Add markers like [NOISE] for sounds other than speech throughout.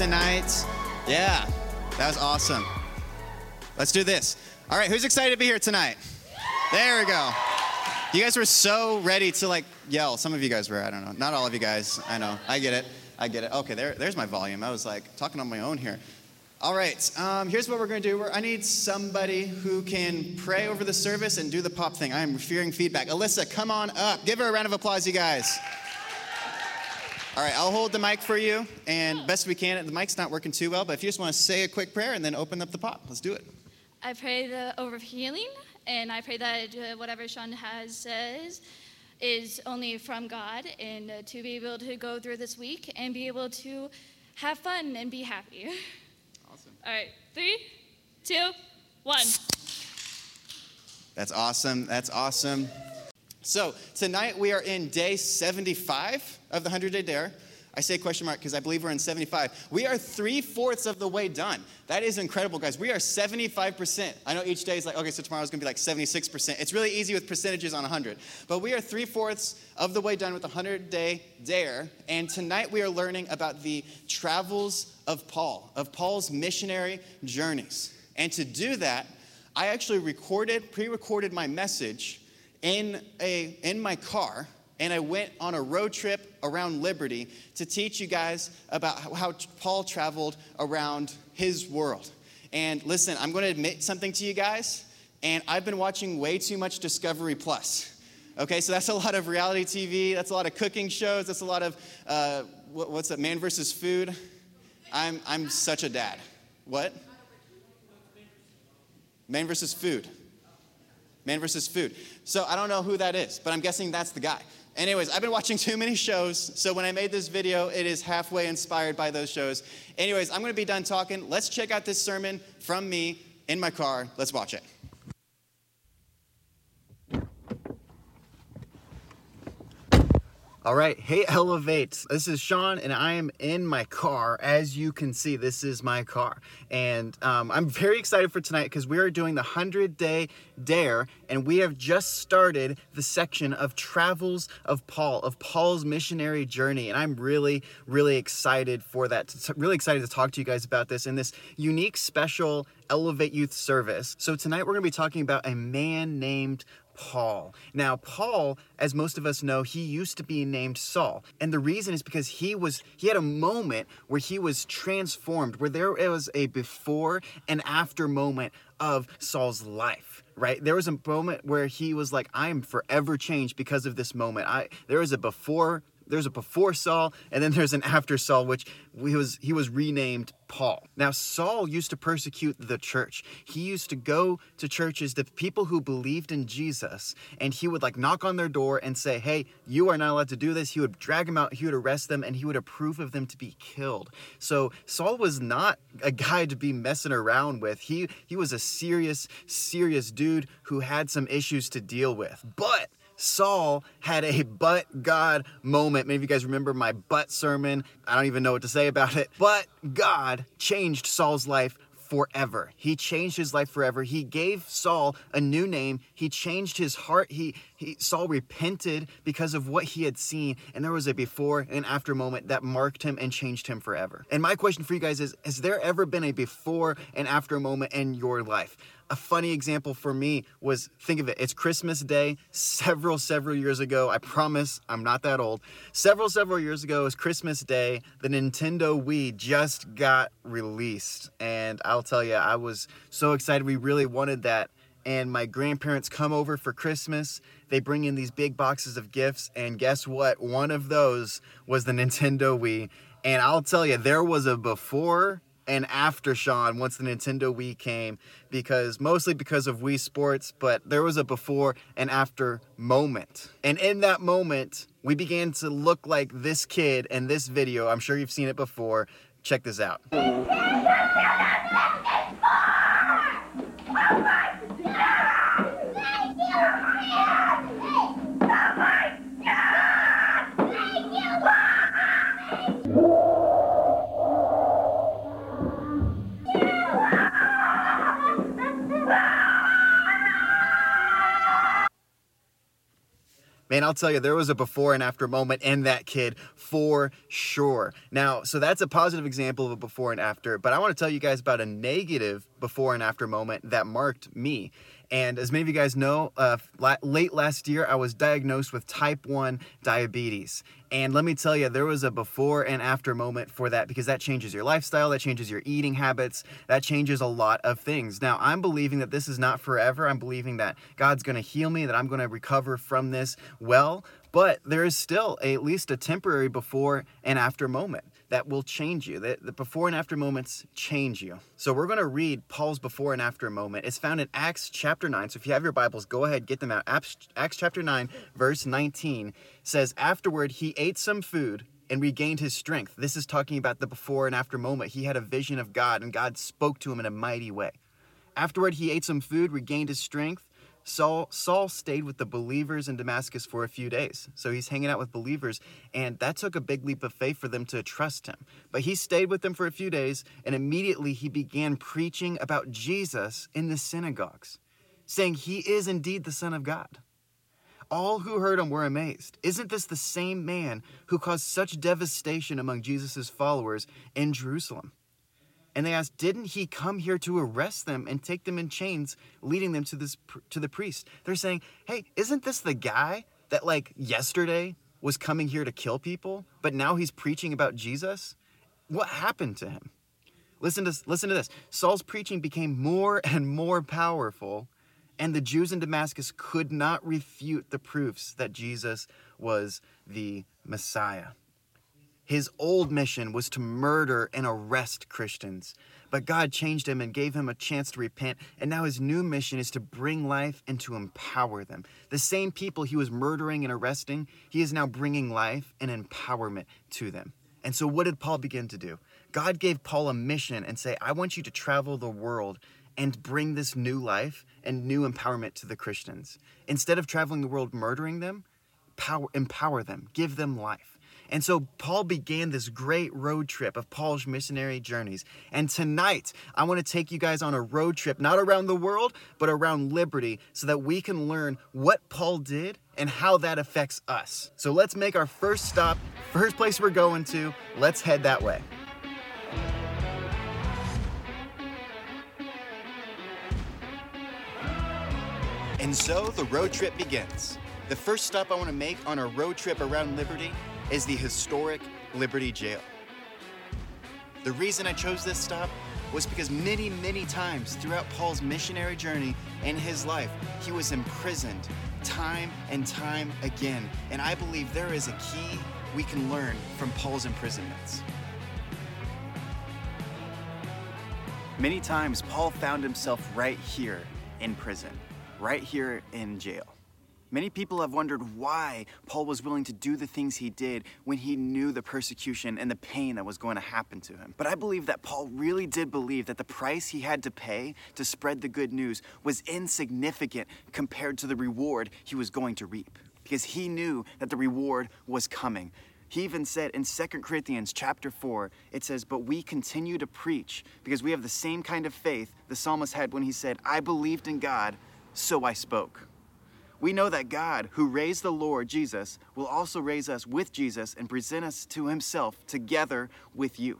tonight. Yeah, that was awesome. Let's do this. All right, who's excited to be here tonight? There we go. You guys were so ready to like yell. Some of you guys were, I don't know. Not all of you guys. I know. I get it. I get it. Okay, there, there's my volume. I was like talking on my own here. All right, um, here's what we're going to do. We're, I need somebody who can pray over the service and do the pop thing. I'm fearing feedback. Alyssa, come on up. Give her a round of applause, you guys. All right, I'll hold the mic for you, and best we can. The mic's not working too well, but if you just want to say a quick prayer and then open up the pot, let's do it. I pray the, over healing, and I pray that uh, whatever Sean has says is only from God, and uh, to be able to go through this week and be able to have fun and be happy. Awesome. All right, three, two, one. That's awesome. That's awesome. So tonight we are in day 75 of the 100 Day Dare. I say question mark because I believe we're in 75. We are three fourths of the way done. That is incredible, guys. We are 75%. I know each day is like, okay, so tomorrow's gonna be like 76%. It's really easy with percentages on 100. But we are three fourths of the way done with the 100 Day Dare. And tonight we are learning about the travels of Paul, of Paul's missionary journeys. And to do that, I actually recorded, pre recorded my message in, a, in my car and I went on a road trip around Liberty to teach you guys about how Paul traveled around his world. And listen, I'm going to admit something to you guys, and I've been watching way too much Discovery Plus. Okay, so that's a lot of reality TV, that's a lot of cooking shows, that's a lot of, uh, what, what's that, Man versus Food? I'm, I'm such a dad. What? Man versus Food. Man versus Food. So I don't know who that is, but I'm guessing that's the guy. Anyways, I've been watching too many shows, so when I made this video, it is halfway inspired by those shows. Anyways, I'm gonna be done talking. Let's check out this sermon from me in my car. Let's watch it. All right, hey Elevate. This is Sean, and I am in my car. As you can see, this is my car. And um, I'm very excited for tonight because we are doing the 100 Day Dare, and we have just started the section of Travels of Paul, of Paul's missionary journey. And I'm really, really excited for that. Really excited to talk to you guys about this in this unique, special Elevate Youth service. So tonight we're going to be talking about a man named Paul. Now, Paul, as most of us know, he used to be named Saul. And the reason is because he was he had a moment where he was transformed, where there was a before and after moment of Saul's life right there was a moment where he was like i'm forever changed because of this moment i there was a before there's a before Saul and then [LAUGHS] there's an after Saul, which he was he was renamed Paul. Now Saul used to persecute the church. He used to go to churches, the people who believed in Jesus, and he would like knock on their door and say, "Hey, you are not allowed to do this." He would drag them out, he would arrest them, and he would approve of them to be killed. So Saul was not a guy to be messing around with. He he was a serious serious dude who had some issues to deal with. But Saul had a but God moment. Maybe you guys remember my but sermon. I don't even know what to say about it. But God changed Saul's life forever. He changed his life forever. He gave Saul a new name. He changed his heart. He, he Saul repented because of what he had seen, and there was a before and after moment that marked him and changed him forever. And my question for you guys is: Has there ever been a before and after moment in your life? A funny example for me was think of it it's christmas day several several years ago. I promise i'm not that old. Several several years ago it was christmas day. The nintendo wii just got released and i'll tell you i was so excited. We really wanted that. And my grandparents come over for christmas. They bring in these big boxes of gifts and guess what? One of those was the [LAUGHS] nintendo wii. And i'll tell you there was a before and after Sean once the Nintendo Wii came because mostly because of Wii Sports, but there was a before and after moment. And in that moment, we began to look like this kid in this video. I'm sure you've seen it before. Check this out. Man, I'll tell you, there was a before and after moment in that kid for sure. Now, so that's a positive example of a before and after, but I want to tell you guys about a negative before and after moment that marked me. And as many of you guys know, uh, late last year, I was diagnosed with type 1 diabetes. And let me tell you, there was a before and after moment for that because that changes your lifestyle, that changes your eating habits, that changes a lot of things. Now, I'm believing that this is not forever. I'm believing that God's going to heal me, that I'm going to recover from this well, but there is still a, at least a temporary before and after moment that will change you. That the before and after moments change you. So we're going to read Paul's before and after moment. It's found in Acts chapter 9. So if you have your Bibles, go ahead, get them out. Acts, Acts chapter 9, verse 19 says, Afterward, he ate some food and regained his strength. This is talking about the before and after moment. He had a vision of God, and God spoke to him in a mighty way. Afterward, he ate some food, regained his strength. Saul, Saul stayed with the believers in Damascus for a few days. So he's hanging out with believers, and that took a big leap of faith for them to trust him. But he stayed with them for a few days, and immediately he began preaching about Jesus in the synagogues, saying he is indeed the Son of God. All who heard him were amazed. Isn't this the same man who caused such devastation among Jesus' followers in Jerusalem? And they asked, "Didn't he come here to arrest them and take them in chains, leading them to this to the priest?" They're saying, "Hey, isn't this the guy that like yesterday was coming here to kill people, but now he's preaching about Jesus? What happened to him?" Listen to listen to this. Saul's preaching became more [LAUGHS] and more powerful, and the Jews in Damascus could not refute the proofs that Jesus was the Messiah. His old mission was to murder and arrest Christians, but God changed him and gave him a chance to repent, and now his new mission is to bring life and to empower them. The same people he was murdering and arresting, he is now bringing life and empowerment to them. And so, what did Paul begin to do? God gave Paul a mission and say, I want you to travel the world and bring this new life and new empowerment to the Christians. Instead of traveling the world murdering them, power, empower them, give them life. And so Paul began this great road trip of Paul's missionary journeys. And tonight, I want to take you guys on a road trip, not around the world, but around liberty, so that we can learn what Paul did and how that affects us. So let's make our first stop, first place we're going to. Let's head that way. And so the road trip begins. The first stop I want to make on our road trip around Liberty is the historic Liberty Jail. The reason I chose this stop was because many, many times throughout Paul's missionary journey in his life, he was imprisoned time and time again. And I believe there is a key we can learn from Paul's imprisonments. Many times, Paul found himself right here in prison, right here in jail. Many people have wondered why Paul was willing to do the things he did when he knew the persecution and the pain that was going to happen to him. But I believe that Paul really did believe that the price he had to pay to spread the good news was insignificant compared to the reward he was going to reap. Because he knew that the reward was coming. He even said in 2 Corinthians chapter 4, it says, But we continue to preach because we have the same kind of faith the psalmist had when he said, I believed in God, so I spoke. We know that God, who raised the Lord Jesus, will also raise us with Jesus and present us to himself together with you.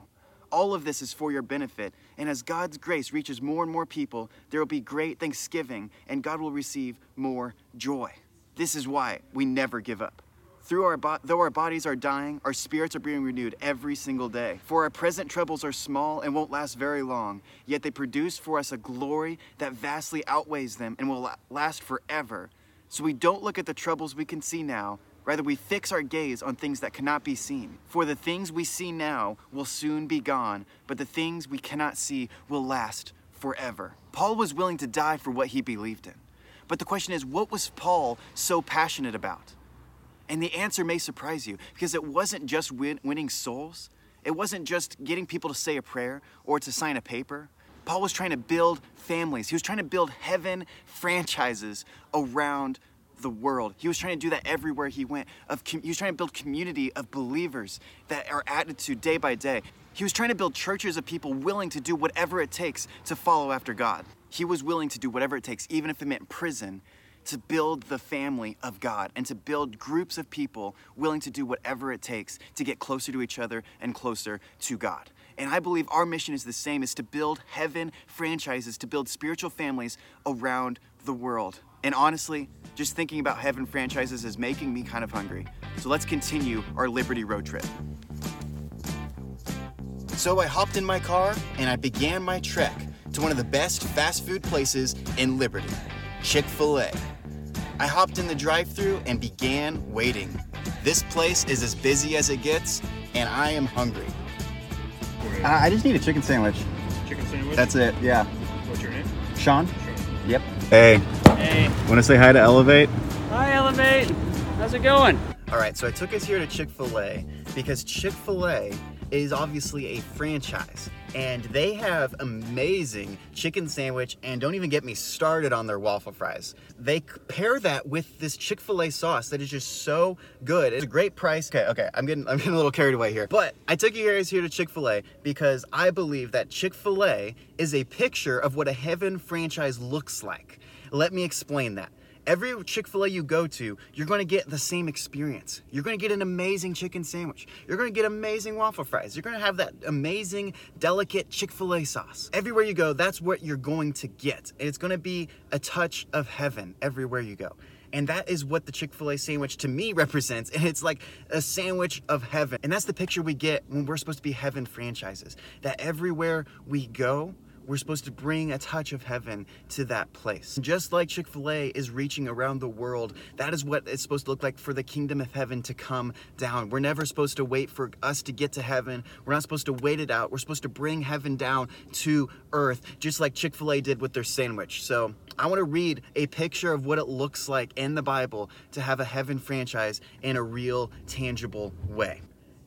All of this is for your benefit, and as God's grace reaches more and more people, there will be great thanksgiving, and God will receive more joy. This is why we never give up. Through our bo- though our bodies are dying, our spirits are being renewed every single day. For our present troubles are small and won't last very long, yet they produce for us a glory that vastly outweighs them and will last forever. So we don't look at the troubles we can see now, rather, we fix our gaze on things that cannot be seen. For the things we see now will soon be gone, but the things we cannot see will last forever. Paul was willing to die for what he believed in. But the question is, what was Paul so passionate about? And the answer may surprise you because it wasn't just win- winning souls, it wasn't just getting people to say a prayer or to sign a paper. Paul was trying to build families. He was trying to build heaven franchises around the world. He was trying to do that everywhere he went. Of he was trying to build community of believers that are added to day by day. He was trying to build churches of people willing to do whatever it takes to follow after God. He was willing to do whatever it takes, even if it meant prison, to build the family of God and to build groups of people willing to do whatever it takes to get closer to each other and closer to God. And I believe our mission is the same is to build heaven franchises, to build spiritual families around the world. And honestly, just thinking about heaven franchises is making me kind of hungry. So let's continue our Liberty road trip. So I hopped in my car and I began my trek to one of the best fast food places in Liberty, Chick fil A. I hopped in the drive through and began waiting. This place is as busy as it gets, and I am hungry. Uh, I just need a chicken sandwich. Chicken sandwich? That's it, yeah. What's your name? Sean? Sean. Yep. Hey, Hey. want to say hi to Elevate? Hi, Elevate. How's it going? All right, so I took us here to Chick fil A because Chick fil A is obviously a franchise and they have amazing chicken sandwich and don't even get me started on their waffle fries. They pair that with this Chick-fil-A sauce that is just so good. It's a great price. Okay, okay, I'm getting I'm getting a little carried away here. But I took you guys here to Chick-fil-A because I believe that Chick-fil-A is a picture of what a heaven franchise looks like. Let me explain that. Every Chick fil A you go to, you're to get the same experience. You're to get an amazing chicken sandwich. You're to get amazing waffle fries. You're to have that amazing, delicate Chick fil A sauce. Everywhere you go, that's what you're going to get. It's to be a touch of heaven everywhere you go. And that is what the Chick fil A sandwich to me [LAUGHS] represents. And it's like a sandwich of heaven. And that's the picture we get when we're supposed to be heaven franchises. That everywhere we go, we're supposed to bring a touch of heaven to that place. Just like Chick fil A is reaching around the world, that is what it's supposed to look like for the kingdom of heaven to come down. We're never supposed to wait for us to get to heaven. We're not supposed to wait it out. We're supposed to bring heaven down to earth, just like Chick fil A did with their sandwich. So I want to read a picture of what it looks like in the Bible to have a heaven franchise in a real, tangible way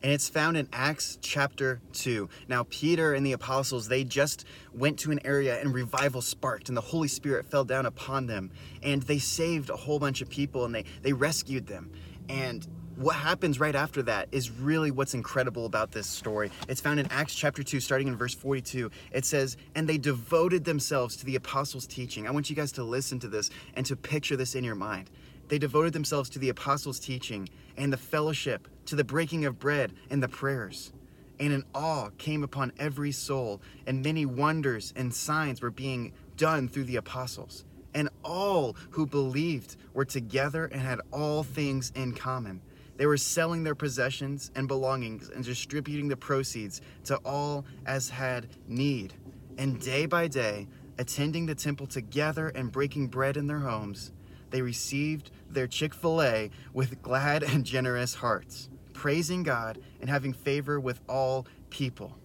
and it's found in Acts chapter 2. Now, Peter and the apostles, they just went to an area and revival sparked, and the Holy Spirit fell down upon them, and they saved a whole bunch of people and they, they rescued them. And what happens right after that is really what's incredible about this story. It's found in Acts chapter 2, starting in verse 42. It says, And they devoted themselves to the apostles' teaching. I want you guys to listen to this and to picture this in your mind. They devoted themselves to the apostles' teaching and the fellowship, to the breaking of bread and the prayers. And an awe came upon every soul, and many wonders and signs were being done through the apostles. And all who believed were together and had all things in common. They were selling their possessions and belongings and distributing the proceeds to all as had need. And day by day, attending the temple together and breaking bread in their homes, they received their Chick fil A with glad and generous hearts, praising God and having favor with all people.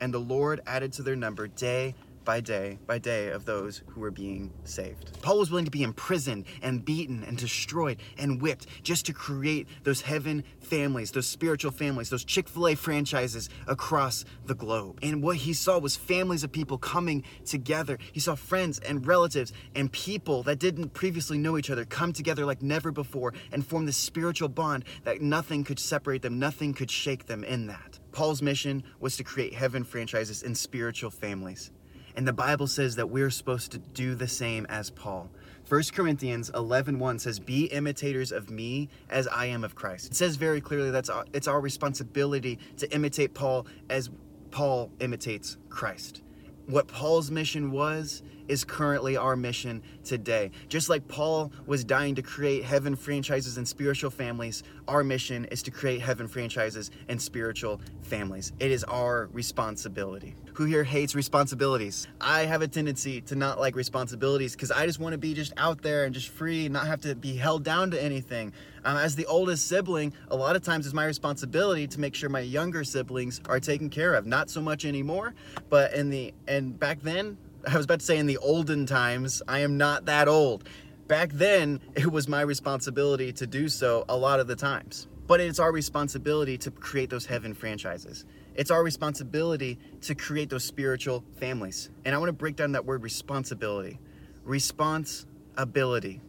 And the Lord added to their number day by day by day of those who were being saved. Paul was willing to be imprisoned and beaten and destroyed and whipped just to create those heaven families, those spiritual families, those Chick fil A franchises across the globe. And what he saw was families of people coming together. He saw friends and relatives and people that didn't previously know each other come together like never before and form this spiritual bond that nothing could separate them, nothing could shake them in that. Paul's mission was to create heaven franchises and spiritual families. And the Bible says that we're supposed to do the same as Paul. 1 Corinthians 11:1 says, "Be imitators of me as I am of Christ." It says very clearly that's our, it's our responsibility to imitate Paul as Paul imitates Christ. What Paul's mission was is currently our mission today. Just like Paul was dying to create heaven franchises and spiritual families, our mission is to create heaven franchises and spiritual families. It is our responsibility. Who here hates responsibilities? I have a tendency to not like responsibilities because I just want to be just out there and just free, not have to be held down to anything. Um, as the oldest sibling, a lot of times it's my responsibility to make sure my younger siblings are taken care of. Not so much anymore, but in the and back then, I was about to say in the olden times, I am not that old. Back then, it was my responsibility to do so a lot of the times. But it's our responsibility to create those heaven franchises. It's our responsibility to create those spiritual families. And I want to break down that word responsibility. Responsibility.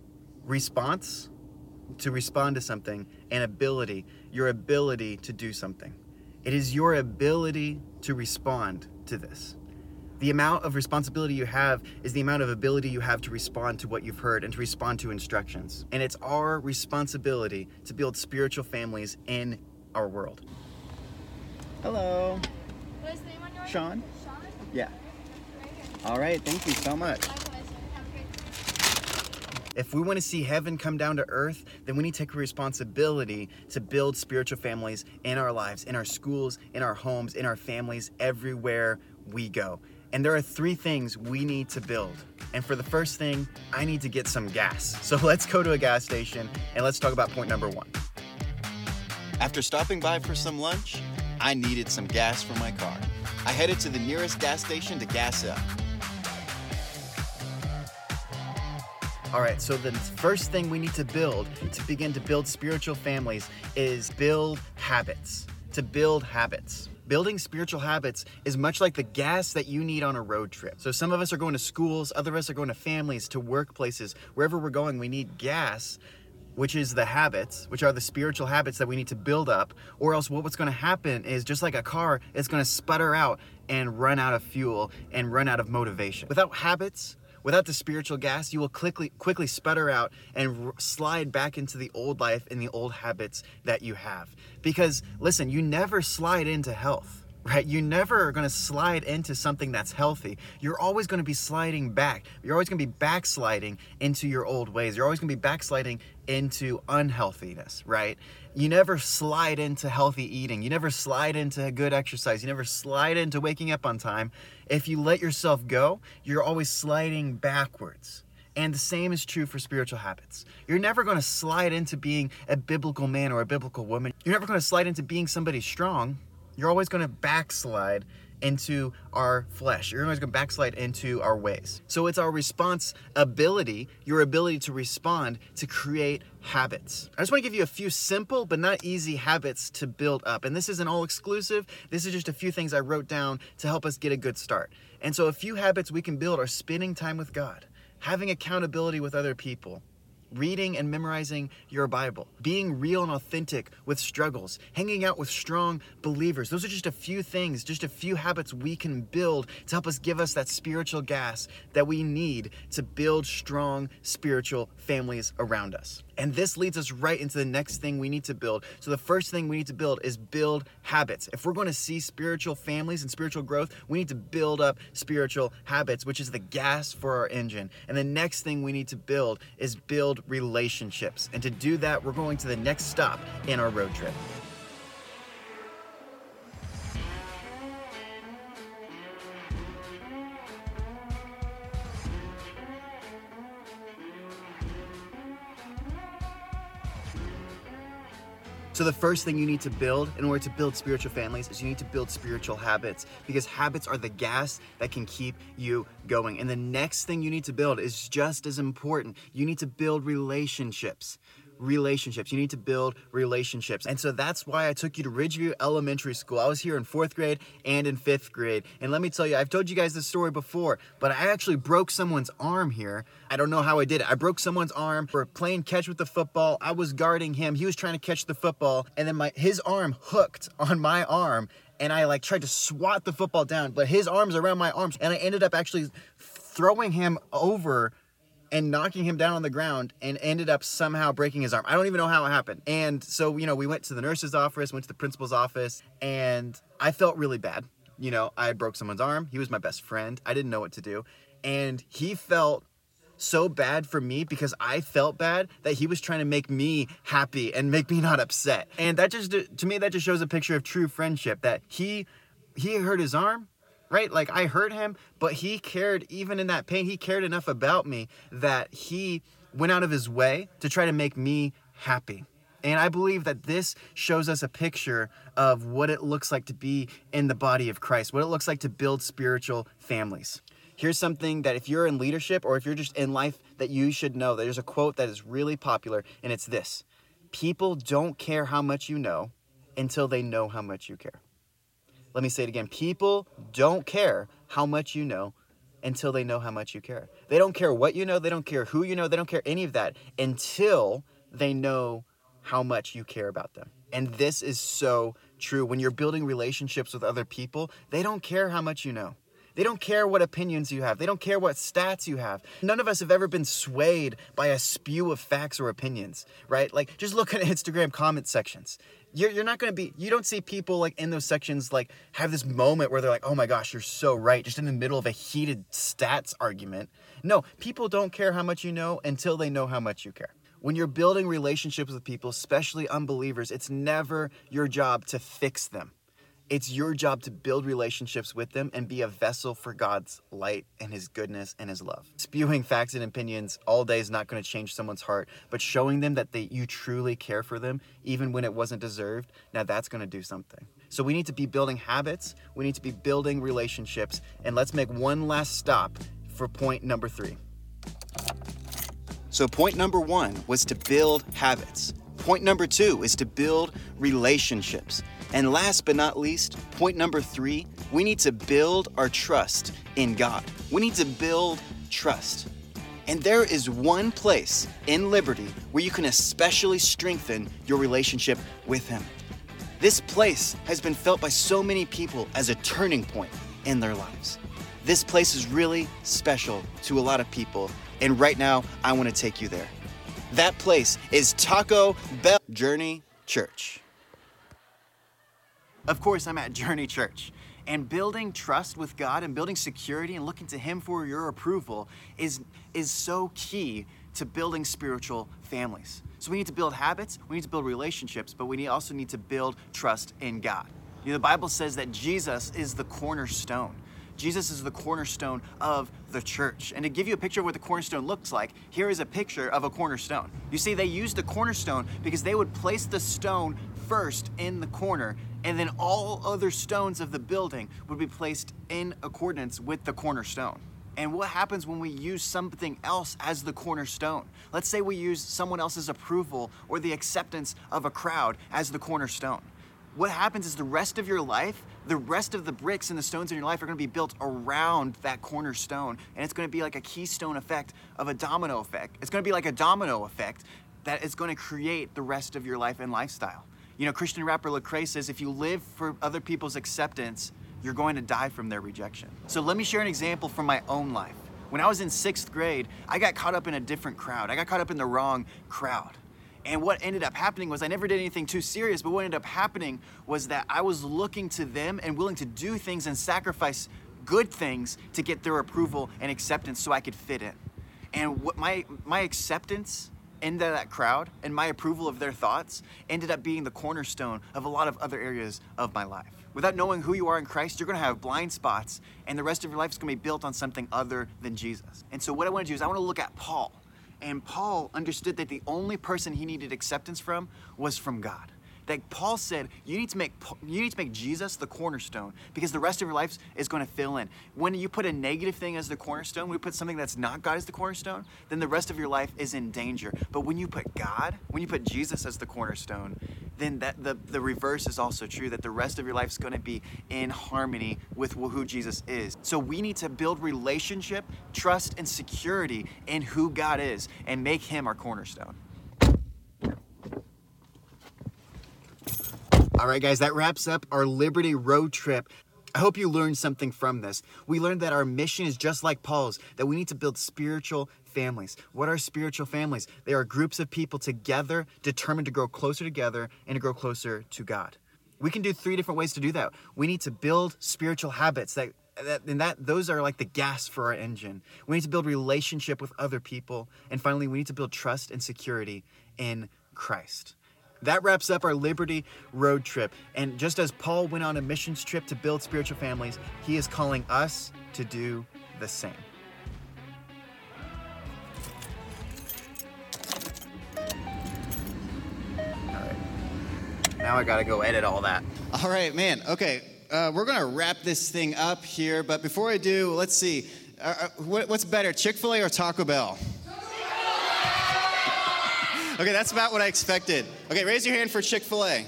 Response to respond to something, and ability, your ability to do something. It is your ability to respond to this. The amount of responsibility you have is the amount of ability you have to respond to what you've heard and to respond to instructions. And it's our responsibility to build spiritual families in our world. Hello. What is the name on yours? Sean? Sean? Yeah. All right, thank you so much. Likewise. Have a great day. If we want to see heaven come down to earth, then we need to take responsibility to build spiritual families in our lives, in our schools, in our homes, in our families, everywhere we go. And there are three things we need to build. And for the first thing, I need to get some gas. [LAUGHS] So let's go to a gas station and let's talk about point number one. After stopping by for some lunch, I needed some gas for my car. I headed to the nearest gas station to gas up. All right, so the first thing we need to build to begin to build spiritual families is build habits. To build habits. Building spiritual habits is much like the gas that you need on a road trip. So some of us are going to schools, other of us are going to families, to workplaces. Wherever we're going, we need gas which is the habits, which are the spiritual habits that we need to build up, or else what's going to happen is just like a car, it's going to sputter out and run out of fuel and run out of motivation. Without habits, without the spiritual gas, you will quickly quickly sputter out and r- slide back into the old life and the old habits that you have. Because listen, you never slide into health right? You never are going to slide into something that's healthy. You're always going to be sliding back. You're always going to be backsliding into your old ways. You're always going to be backsliding into unhealthiness, right? You never slide into healthy eating. You never slide into good exercise. You never slide into waking up on time. If you let yourself go, you're always sliding backwards. And the same is true for spiritual habits. You're never going to slide into being a biblical man or a biblical woman. You're never going to slide into being somebody strong you're always going to backslide into our flesh. You're always going to backslide into our ways. So it's our responsibility, your ability to respond, to create habits. I just want to give you a few simple but not easy habits to build up. And this isn't all exclusive. This is just a few things I wrote down to help us get a good start. And so a few habits we can build are spending time with God, having accountability with other people, reading and memorizing your Bible, being real and authentic with struggles, hanging out with strong believers. Those are just a few things, just a few habits we can build to help us give us that spiritual gas that we need to build strong spiritual families around us. And this leads us right into the next thing we need to build. So, the first thing we need to build is build habits. If we're going to see spiritual families and spiritual growth, we need to build up spiritual habits, which is the gas for our engine. And the next thing we need to build is build relationships. And to do that, we're going to the next stop in our road trip. So, the first thing you need to build in order to build spiritual families is you need to build spiritual habits because habits are the gas that can keep you going. And the next thing you need to build is just as important. You need to build relationships relationships. You need to build relationships. And so that's why I took you to Ridgeview Elementary School. I was here in fourth grade and in fifth grade. And let me tell you, I've told you guys this story before, but I actually broke someone's arm here. I don't know how I did it. I broke someone's arm for playing catch with the football. I was guarding him. He was trying to catch the football, and then my his arm hooked [LAUGHS] on my arm. And I like tried to swat the football down, but his arms around my arms, and I ended up actually throwing him over and knocking him down on the ground and ended up somehow breaking his arm. I don't even know how it happened. And so, you know, we went to the nurse's office, went to the principal's office, and I felt really bad. You know, I broke someone's arm. He was my best friend. I didn't know what to do. And he felt so bad for me because I felt bad that he was trying to make me happy and make me not upset. And that just to me that just shows a picture of true friendship that he he hurt his arm right? Like I hurt him, but he cared even in that pain. He cared enough about me that he went out of his way to try to make me happy. And I believe that this shows us a picture of what it looks like to be in the body of Christ, what it looks like to build spiritual families. Here's something that if you're in leadership or if you're just in life that you should know. There's a quote that is really popular and it's this. People don't care how much you know until they know how much you care. Let me say it again. People don't care how much you know until they know how much you care. They don't care what you know, they don't care who you know, they don't care any of that until they know how much you care about them. And this is so true. When you're building relationships with other people, they don't care how much you know. They don't care what opinions you have. They don't care what stats you have. None of us have ever been swayed by a spew of facts or opinions, right? Like, just look at [LAUGHS] Instagram comment sections. You're, you're not going to be, you don't see people like in those sections like have this moment where they're like, oh my gosh, you're so right, just in the middle of a heated stats argument. No, people don't care how much you know until they know how much you care. When you're building relationships with people, especially unbelievers, it's never your job to fix them. It's your job to build relationships with them and be a vessel for God's light and His goodness and His love. Spewing facts and opinions all day is not going to change someone's heart, but showing them that they, you truly care for them, even when it wasn't deserved, now that's going to do something. So we need to be building habits, we need to be building relationships, and let's make one last stop for point number three. So, point number one was to build habits. Point number two is to build relationships. And last but not least, point number three, we need to build our trust in God. We need to build trust. And there is one place in Liberty where you can especially strengthen your relationship with Him. This place has been felt by so many people as a turning point in their lives. This place is really special to a lot of people, and right now I want to take you there. That place is Taco Bell Journey Church. Of course, I'm at Journey Church. And building trust with God and building security and looking to Him for your approval is, is so key to building spiritual families. So we need to build habits, we need to build relationships, but we need, also need to build trust in God. You know, the Bible says that Jesus is the cornerstone. Jesus is the cornerstone of the church. And to give you a picture of what the cornerstone looks like, here is a picture of a cornerstone. You see, they used the cornerstone because they would place the stone first in the corner, and then all other stones of the building would be placed in accordance with the cornerstone. And what happens when we use something else as the cornerstone? Let's say we use someone else's approval or the acceptance of a crowd as the cornerstone what happens is the rest of your life, the rest of the bricks and the stones in your life are going to be built around that cornerstone. And it's going to be like a keystone effect of a domino effect. It's going to be like a domino effect that is going to create the rest of your life and lifestyle. You know, Christian rapper Lecrae says if you live for other people's acceptance, you're going to die from their rejection. So let me share an example from my own life. When I was in sixth grade, I got caught up in a different crowd. I got caught up in the wrong crowd. And what ended up happening was I never did anything too serious, but what ended up happening was that I was looking to them and willing to do things and sacrifice good things to get their approval and acceptance so I could fit in. And what my my acceptance into that crowd and my approval of their thoughts ended up being the cornerstone of a lot of other areas of my life. Without knowing who you are in Christ, you're to have blind spots, and the rest of your life is to be built on something other than Jesus. And so, what I want to do is I want to look at Paul and Paul understood that the only person he needed acceptance from was from God. That Paul said, you need to make you need to make Jesus the cornerstone because the rest of your life is going to fill in. When you put a negative thing as the cornerstone, you put something that's not God as the cornerstone, then the rest of your life is in danger. But when you put God, when you put Jesus as the cornerstone, then that the, the reverse is also true that the rest of your life is going to be in harmony with who Jesus is. So we need to build relationship, trust, and security in who God is and make him our cornerstone. All right, guys, that wraps up our Liberty road trip. I hope you learned something from this. We learned that our mission is just like Paul's, that we need to build spiritual families. What are spiritual families? They are groups of people together determined to grow closer together and to grow closer to God. We can do three different ways to do that. We need to build spiritual habits that that, and that those are like the gas for our engine. We need to build relationship with other people, and finally, we need to build trust and security in Christ. That wraps up our Liberty road trip. And just as Paul went on a missions trip to build spiritual families, he is calling us to do the same. Now I gotta go edit all that. All right, man. Okay, uh, we're gonna wrap this thing up here, but before I do, let's see. Uh, uh what's better, Chick fil A or Taco Bell? [LAUGHS] okay, that's about what I expected. Okay, raise your hand for Chick fil A.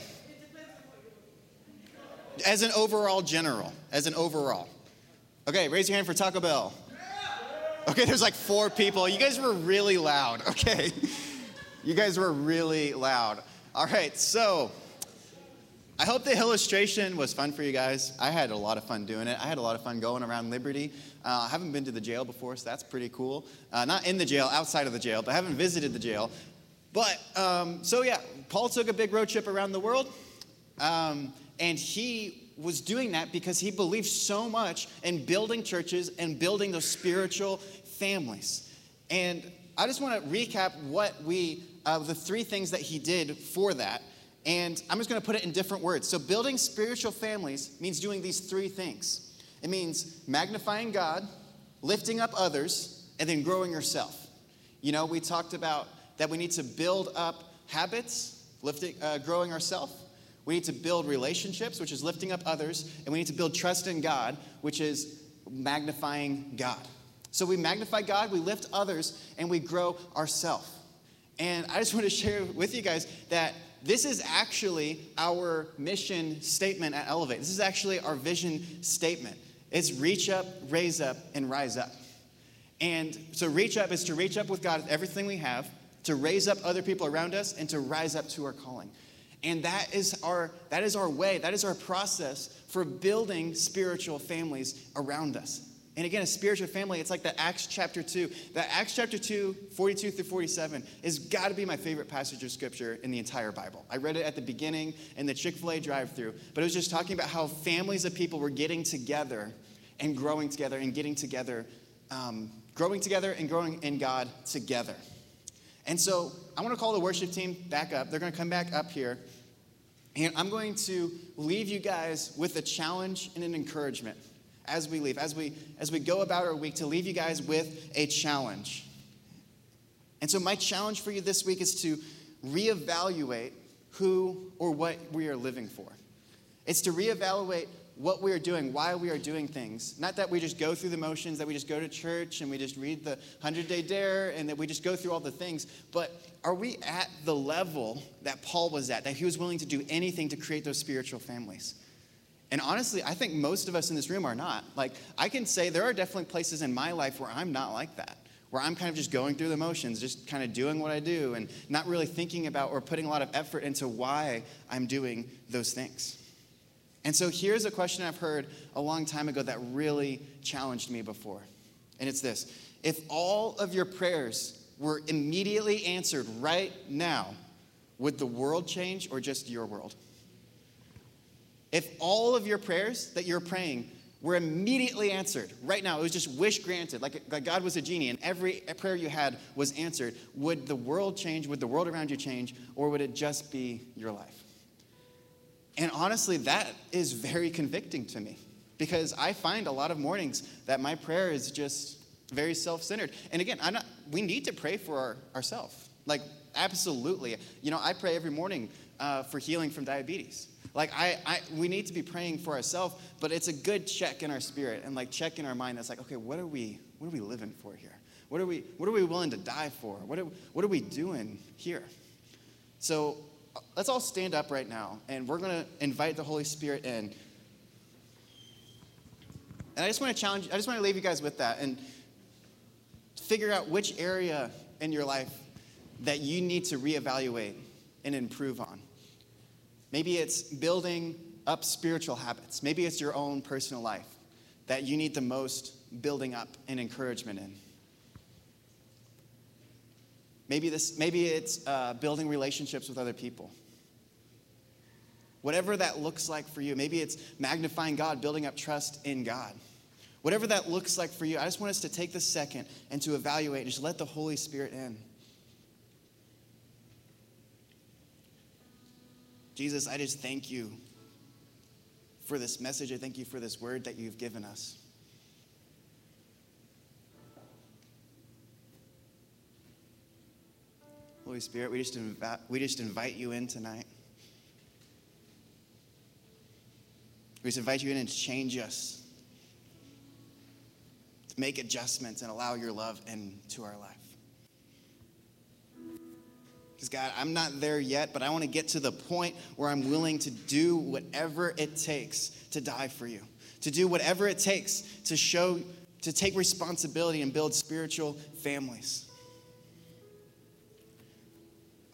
As an overall general, as an overall. Okay, raise your hand for Taco Bell. Okay, there's like four people. You guys were really loud. [LAUGHS] Okay. You guys were really loud. All right, so I hope the illustration was fun for you guys. I had a lot of fun doing it. I had a lot of fun going around Liberty. Uh, I haven't been to the jail before, so that's pretty cool. Uh, not in the jail, outside of the jail, but I haven't visited the jail. But, um, so yeah, Paul took a big road trip around the world, um, and he was doing that because he believed so much in building churches and building those spiritual families. And I just want to recap what we, uh, the three things that he did for that. And I'm just going to put it in different words. So, building spiritual families means doing these three things it means magnifying God, lifting up others, and then growing yourself. You know, we talked about that we need to build up habits, lifting, uh, growing ourselves. We need to build relationships, which is lifting up others, and we need to build trust in God, which is magnifying God. So we magnify God, we lift others, and we grow ourselves. And I just [LAUGHS] want to share with you guys that this is actually our mission statement at Elevate. This is actually our vision statement. It's reach up, raise up, and rise up. And so, reach up is to reach up with God with everything we have, to raise up other people around us, and to rise up to our calling. And that is our that is our way. That is our process for building spiritual families around us. And again, a spiritual family, it's like the Acts chapter 2. The Acts chapter 2, 42 through 47, is got to be my favorite passage of scripture in the entire Bible. I read it at the beginning in the Chick fil A drive through, but it was just talking about how families of people were getting together and growing together and getting together, um, growing together and growing in God together. And so I want to call the worship team back up. They're going to come back up here. And I'm going to leave you guys with a challenge and an encouragement as we leave, as we as we go about our week, to leave you guys with a challenge. And so my challenge for you this week is to reevaluate who or what we are living for. It's to reevaluate what we are doing, why we are doing things. Not that we just go through the motions, that we just go to church and we just read the 100 Day Dare and that we just go through all the things, but are we at the level that Paul was at, that he was willing to do anything to create those spiritual families? And honestly, I think most of us in this room are not. Like, I can say there are definitely places in my life where I'm not like that, where I'm kind of just going through the motions, just kind of doing what I do, and not really thinking about or putting a lot of effort into why I'm doing those things. And so here's a question I've heard a long time ago that really challenged me before. And it's this If all of your prayers were immediately answered right now, would the world change or just your world? If all of your prayers that you're praying were immediately answered right now, it was just wish granted, like, God was a genie and every prayer you had was answered, would the world change? Would the world around you change? Or would it just be your life? And honestly, that is very convicting to me because I find a lot of mornings that my prayer is just very self-centered. And again, I'm not, we need to pray for our, ourselves. Like, absolutely. You know, I pray every morning uh, for healing from diabetes. Like, I, I, we need to be praying for ourselves, but it's a good check in our spirit and like check in our mind that's like, okay, what are we, what are we living for here? What are we, what are we willing to die for? What are, what are we doing here? So let's all stand up right now and we're going to invite the Holy Spirit in. And I just want to challenge, I just want to leave you guys with that and figure out which area in your life that you need to reevaluate and improve on. Maybe it's building up spiritual habits. Maybe it's your own personal life that you need the most building up and encouragement in. Maybe, this, maybe it's uh, building relationships with other people. Whatever that looks like for you, maybe it's magnifying God, building up trust in God. Whatever that looks like for you, I just want us to take this second and to evaluate and just let the Holy Spirit in. Jesus, I just thank you for this message. I thank you for this word that you've given us. Holy Spirit, we just, invi- we just invite you in tonight. We just invite you in and change us, to make adjustments and allow your love into our life. Because, God, I'm not there yet, but I want to get to the point where I'm willing to do whatever it takes to die for you, to do whatever it takes to show, to take responsibility and build spiritual families.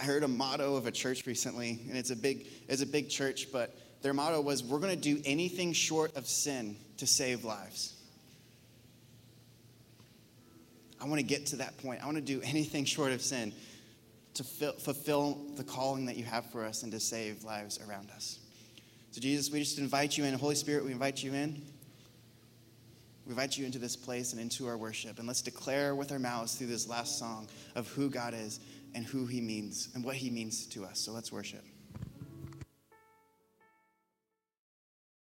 I heard a motto of a church recently, and it's a big, it's a big church, but their motto was, We're going to do anything short of sin to save lives. I want to get to that point. I want to do anything short of sin to fulfill the calling that you have for us and to save lives around us. So, Jesus, we just invite you in. Holy Spirit, we invite you in. We invite you into this place and into our worship. And let's declare with our mouths through this last song of who God is and who he means and what he means to us. So let's worship.